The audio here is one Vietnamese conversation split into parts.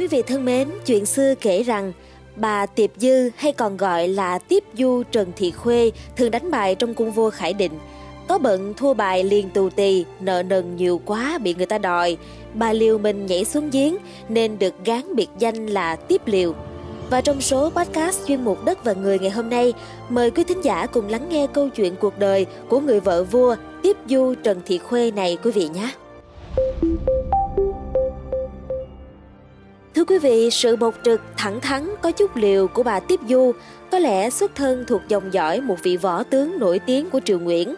Quý vị thân mến, chuyện xưa kể rằng bà Tiệp Dư hay còn gọi là Tiếp Du Trần Thị Khuê thường đánh bài trong cung vua Khải Định. Có bận thua bài liền tù tì, nợ nần nhiều quá bị người ta đòi. Bà liều mình nhảy xuống giếng nên được gán biệt danh là Tiếp Liều. Và trong số podcast chuyên mục Đất và Người ngày hôm nay, mời quý thính giả cùng lắng nghe câu chuyện cuộc đời của người vợ vua Tiếp Du Trần Thị Khuê này quý vị nhé. Thưa quý vị, sự bộc trực, thẳng thắn, có chút liều của bà Tiếp Du có lẽ xuất thân thuộc dòng dõi một vị võ tướng nổi tiếng của Triều Nguyễn.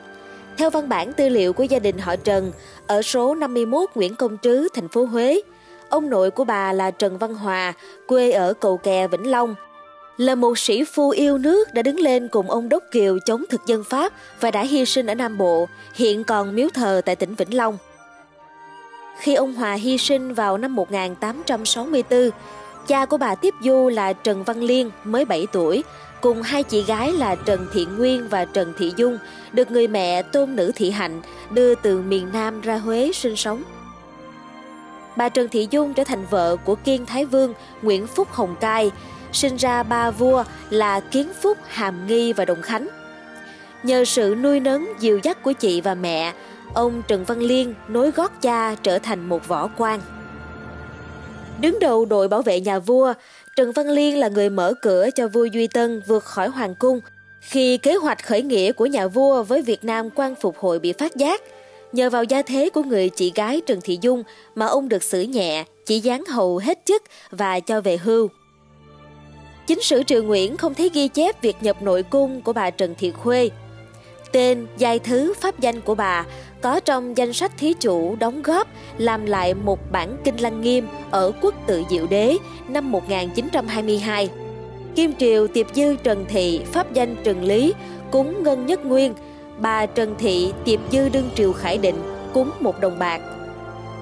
Theo văn bản tư liệu của gia đình họ Trần, ở số 51 Nguyễn Công Trứ, thành phố Huế, ông nội của bà là Trần Văn Hòa, quê ở Cầu Kè, Vĩnh Long. Là một sĩ phu yêu nước đã đứng lên cùng ông Đốc Kiều chống thực dân Pháp và đã hy sinh ở Nam Bộ, hiện còn miếu thờ tại tỉnh Vĩnh Long. Khi ông Hòa hy sinh vào năm 1864, cha của bà Tiếp Du là Trần Văn Liên mới 7 tuổi, cùng hai chị gái là Trần Thị Nguyên và Trần Thị Dung được người mẹ tôn nữ Thị Hạnh đưa từ miền Nam ra Huế sinh sống. Bà Trần Thị Dung trở thành vợ của Kiên Thái Vương Nguyễn Phúc Hồng Cai, sinh ra ba vua là Kiến Phúc, Hàm Nghi và Đồng Khánh. Nhờ sự nuôi nấng dìu dắt của chị và mẹ, ông Trần Văn Liên nối gót cha trở thành một võ quan. Đứng đầu đội bảo vệ nhà vua, Trần Văn Liên là người mở cửa cho vua Duy Tân vượt khỏi hoàng cung khi kế hoạch khởi nghĩa của nhà vua với Việt Nam quan phục hội bị phát giác. Nhờ vào gia thế của người chị gái Trần Thị Dung mà ông được xử nhẹ, chỉ giáng hầu hết chức và cho về hưu. Chính sử Triều Nguyễn không thấy ghi chép việc nhập nội cung của bà Trần Thị Khuê. Tên, giai thứ, pháp danh của bà có trong danh sách thí chủ đóng góp làm lại một bản kinh lăng nghiêm ở quốc tự Diệu Đế năm 1922. Kim Triều Tiệp Dư Trần Thị, pháp danh Trần Lý, cúng Ngân Nhất Nguyên, bà Trần Thị Tiệp Dư Đương Triều Khải Định, cúng một đồng bạc.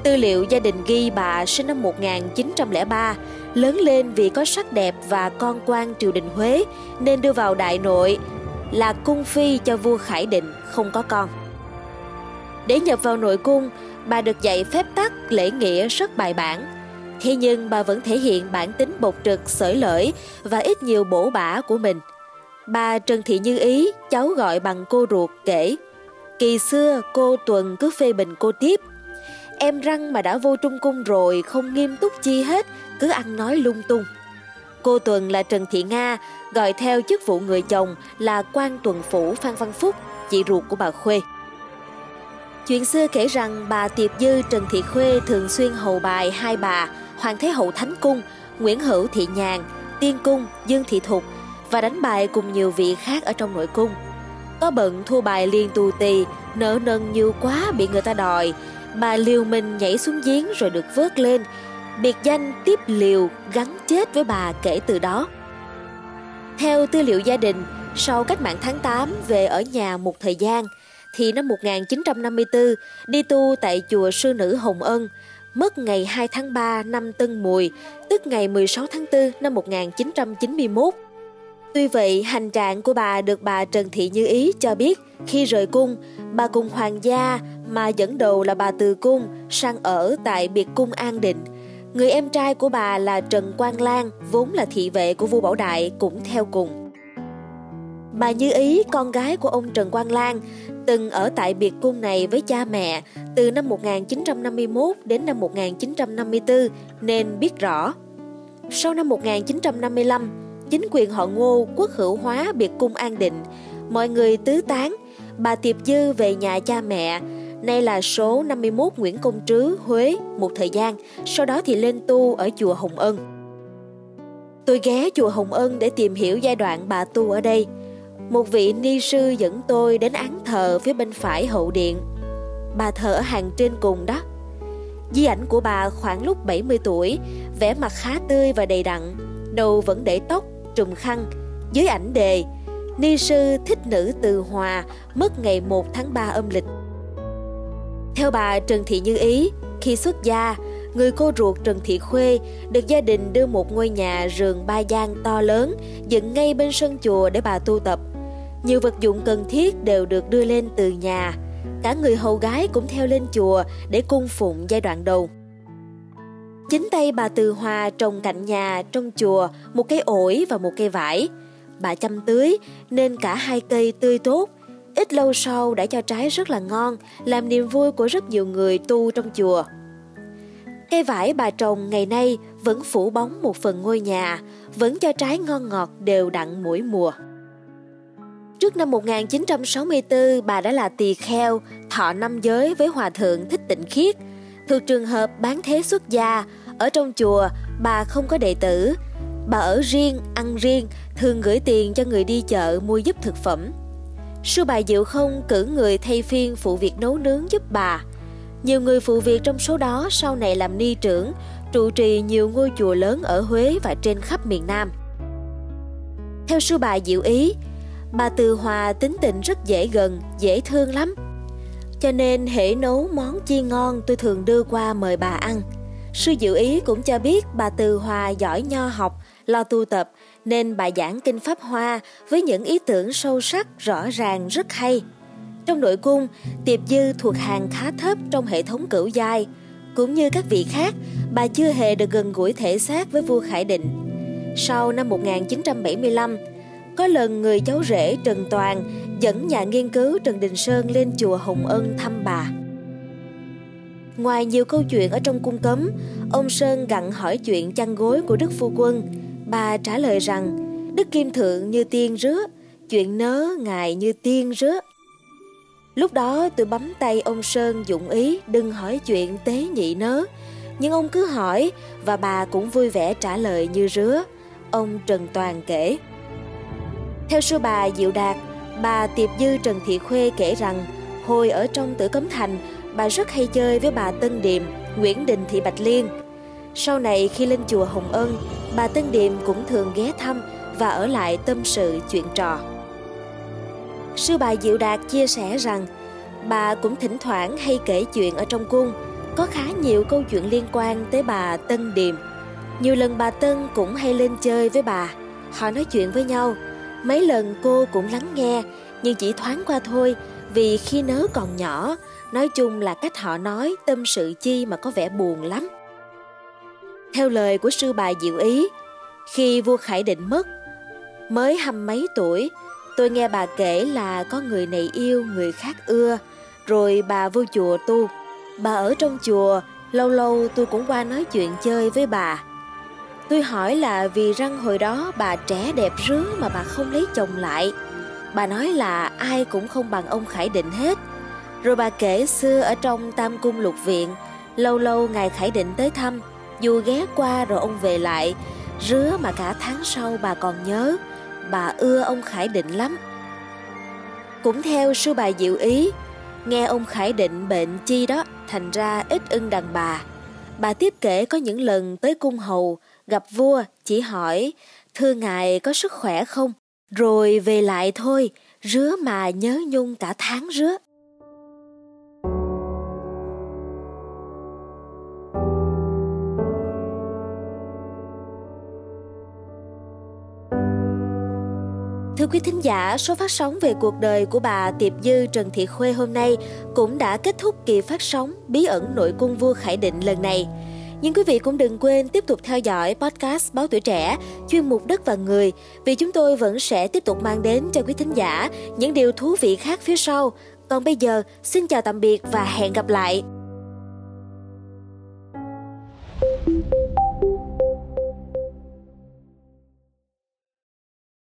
Tư liệu gia đình ghi bà sinh năm 1903, lớn lên vì có sắc đẹp và con quan triều đình Huế nên đưa vào đại nội là cung phi cho vua Khải Định không có con. Để nhập vào nội cung, bà được dạy phép tắc lễ nghĩa rất bài bản. Thế nhưng bà vẫn thể hiện bản tính bộc trực, sởi lởi và ít nhiều bổ bả của mình. Bà Trần Thị Như Ý, cháu gọi bằng cô ruột, kể Kỳ xưa cô Tuần cứ phê bình cô tiếp Em răng mà đã vô trung cung rồi không nghiêm túc chi hết, cứ ăn nói lung tung. Cô Tuần là Trần Thị Nga, gọi theo chức vụ người chồng là quan tuần phủ Phan Văn Phúc, chị ruột của bà Khuê. Chuyện xưa kể rằng bà Tiệp Dư Trần Thị Khuê thường xuyên hầu bài hai bà Hoàng Thế Hậu Thánh Cung, Nguyễn Hữu Thị Nhàn, Tiên Cung, Dương Thị Thục và đánh bài cùng nhiều vị khác ở trong nội cung. Có bận thua bài liên tù tì, nợ nần nhiều quá bị người ta đòi, bà liều mình nhảy xuống giếng rồi được vớt lên, biệt danh tiếp liều gắn chết với bà kể từ đó. Theo tư liệu gia đình, sau cách mạng tháng 8 về ở nhà một thời gian – thì năm 1954 đi tu tại chùa Sư Nữ Hồng Ân, mất ngày 2 tháng 3 năm Tân Mùi, tức ngày 16 tháng 4 năm 1991. Tuy vậy, hành trạng của bà được bà Trần Thị Như Ý cho biết khi rời cung, bà cùng hoàng gia mà dẫn đầu là bà Từ Cung sang ở tại biệt cung An Định. Người em trai của bà là Trần Quang Lan, vốn là thị vệ của vua Bảo Đại cũng theo cùng. Bà Như Ý, con gái của ông Trần Quang Lan, từng ở tại biệt cung này với cha mẹ từ năm 1951 đến năm 1954 nên biết rõ. Sau năm 1955, chính quyền họ Ngô quốc hữu hóa biệt cung An Định, mọi người tứ tán, bà Tiệp Dư về nhà cha mẹ, nay là số 51 Nguyễn Công Trứ, Huế một thời gian, sau đó thì lên tu ở chùa Hồng Ân. Tôi ghé chùa Hồng Ân để tìm hiểu giai đoạn bà tu ở đây – một vị ni sư dẫn tôi đến án thờ phía bên phải hậu điện. Bà thờ ở hàng trên cùng đó. Di ảnh của bà khoảng lúc 70 tuổi, vẻ mặt khá tươi và đầy đặn, đầu vẫn để tóc, trùm khăn. Dưới ảnh đề, ni sư thích nữ từ hòa, mất ngày 1 tháng 3 âm lịch. Theo bà Trần Thị Như Ý, khi xuất gia, người cô ruột Trần Thị Khuê được gia đình đưa một ngôi nhà rường ba gian to lớn dựng ngay bên sân chùa để bà tu tập. Nhiều vật dụng cần thiết đều được đưa lên từ nhà. Cả người hầu gái cũng theo lên chùa để cung phụng giai đoạn đầu. Chính tay bà Từ Hòa trồng cạnh nhà trong chùa một cây ổi và một cây vải. Bà chăm tưới nên cả hai cây tươi tốt. Ít lâu sau đã cho trái rất là ngon, làm niềm vui của rất nhiều người tu trong chùa. Cây vải bà trồng ngày nay vẫn phủ bóng một phần ngôi nhà, vẫn cho trái ngon ngọt đều đặn mỗi mùa. Trước năm 1964, bà đã là tỳ kheo, thọ năm giới với Hòa Thượng Thích Tịnh Khiết. Thuộc trường hợp bán thế xuất gia, ở trong chùa, bà không có đệ tử. Bà ở riêng, ăn riêng, thường gửi tiền cho người đi chợ mua giúp thực phẩm. Sư bà Diệu không cử người thay phiên phụ việc nấu nướng giúp bà. Nhiều người phụ việc trong số đó sau này làm ni trưởng, trụ trì nhiều ngôi chùa lớn ở Huế và trên khắp miền Nam. Theo sư bà Diệu Ý, bà Từ Hòa tính tình rất dễ gần, dễ thương lắm. Cho nên hệ nấu món chi ngon tôi thường đưa qua mời bà ăn. Sư Diệu Ý cũng cho biết bà Từ Hòa giỏi nho học, lo tu tập, nên bài giảng kinh Pháp Hoa với những ý tưởng sâu sắc, rõ ràng, rất hay. Trong nội cung, Tiệp Dư thuộc hàng khá thấp trong hệ thống cửu giai. Cũng như các vị khác, bà chưa hề được gần gũi thể xác với vua Khải Định. Sau năm 1975, có lần người cháu rể Trần Toàn dẫn nhà nghiên cứu Trần Đình Sơn lên chùa Hồng Ân thăm bà. Ngoài nhiều câu chuyện ở trong cung cấm, ông Sơn gặn hỏi chuyện chăn gối của Đức Phu Quân. Bà trả lời rằng, Đức Kim Thượng như tiên rứa, chuyện nớ ngài như tiên rứa. Lúc đó tôi bấm tay ông Sơn dụng ý đừng hỏi chuyện tế nhị nớ. Nhưng ông cứ hỏi và bà cũng vui vẻ trả lời như rứa. Ông Trần Toàn kể. Theo sư bà Diệu Đạt, bà Tiệp Dư Trần Thị Khuê kể rằng hồi ở trong tử cấm thành, bà rất hay chơi với bà Tân Điềm, Nguyễn Đình Thị Bạch Liên. Sau này khi lên chùa Hồng Ân, bà Tân Điềm cũng thường ghé thăm và ở lại tâm sự chuyện trò. Sư bà Diệu Đạt chia sẻ rằng bà cũng thỉnh thoảng hay kể chuyện ở trong cung, có khá nhiều câu chuyện liên quan tới bà Tân Điềm. Nhiều lần bà Tân cũng hay lên chơi với bà, họ nói chuyện với nhau. Mấy lần cô cũng lắng nghe, nhưng chỉ thoáng qua thôi, vì khi nớ còn nhỏ, nói chung là cách họ nói tâm sự chi mà có vẻ buồn lắm. Theo lời của sư bà Diệu Ý, khi vua Khải Định mất, mới hăm mấy tuổi, Tôi nghe bà kể là có người này yêu, người khác ưa, rồi bà vô chùa tu. Bà ở trong chùa, lâu lâu tôi cũng qua nói chuyện chơi với bà. Tôi hỏi là vì răng hồi đó bà trẻ đẹp rứa mà bà không lấy chồng lại. Bà nói là ai cũng không bằng ông Khải Định hết. Rồi bà kể xưa ở trong Tam Cung Lục Viện, lâu lâu ngài Khải Định tới thăm, dù ghé qua rồi ông về lại, rứa mà cả tháng sau bà còn nhớ, bà ưa ông Khải Định lắm. Cũng theo sư bà Diệu Ý, nghe ông Khải Định bệnh chi đó, thành ra ít ưng đàn bà. Bà tiếp kể có những lần tới cung hầu, gặp vua, chỉ hỏi, thưa ngài có sức khỏe không? Rồi về lại thôi, rứa mà nhớ nhung cả tháng rứa. Thưa quý thính giả, số phát sóng về cuộc đời của bà Tiệp Dư Trần Thị Khuê hôm nay cũng đã kết thúc kỳ phát sóng Bí ẩn nội cung vua Khải Định lần này. Nhưng quý vị cũng đừng quên tiếp tục theo dõi podcast Báo Tuổi Trẻ, chuyên mục Đất và Người, vì chúng tôi vẫn sẽ tiếp tục mang đến cho quý thính giả những điều thú vị khác phía sau. Còn bây giờ, xin chào tạm biệt và hẹn gặp lại!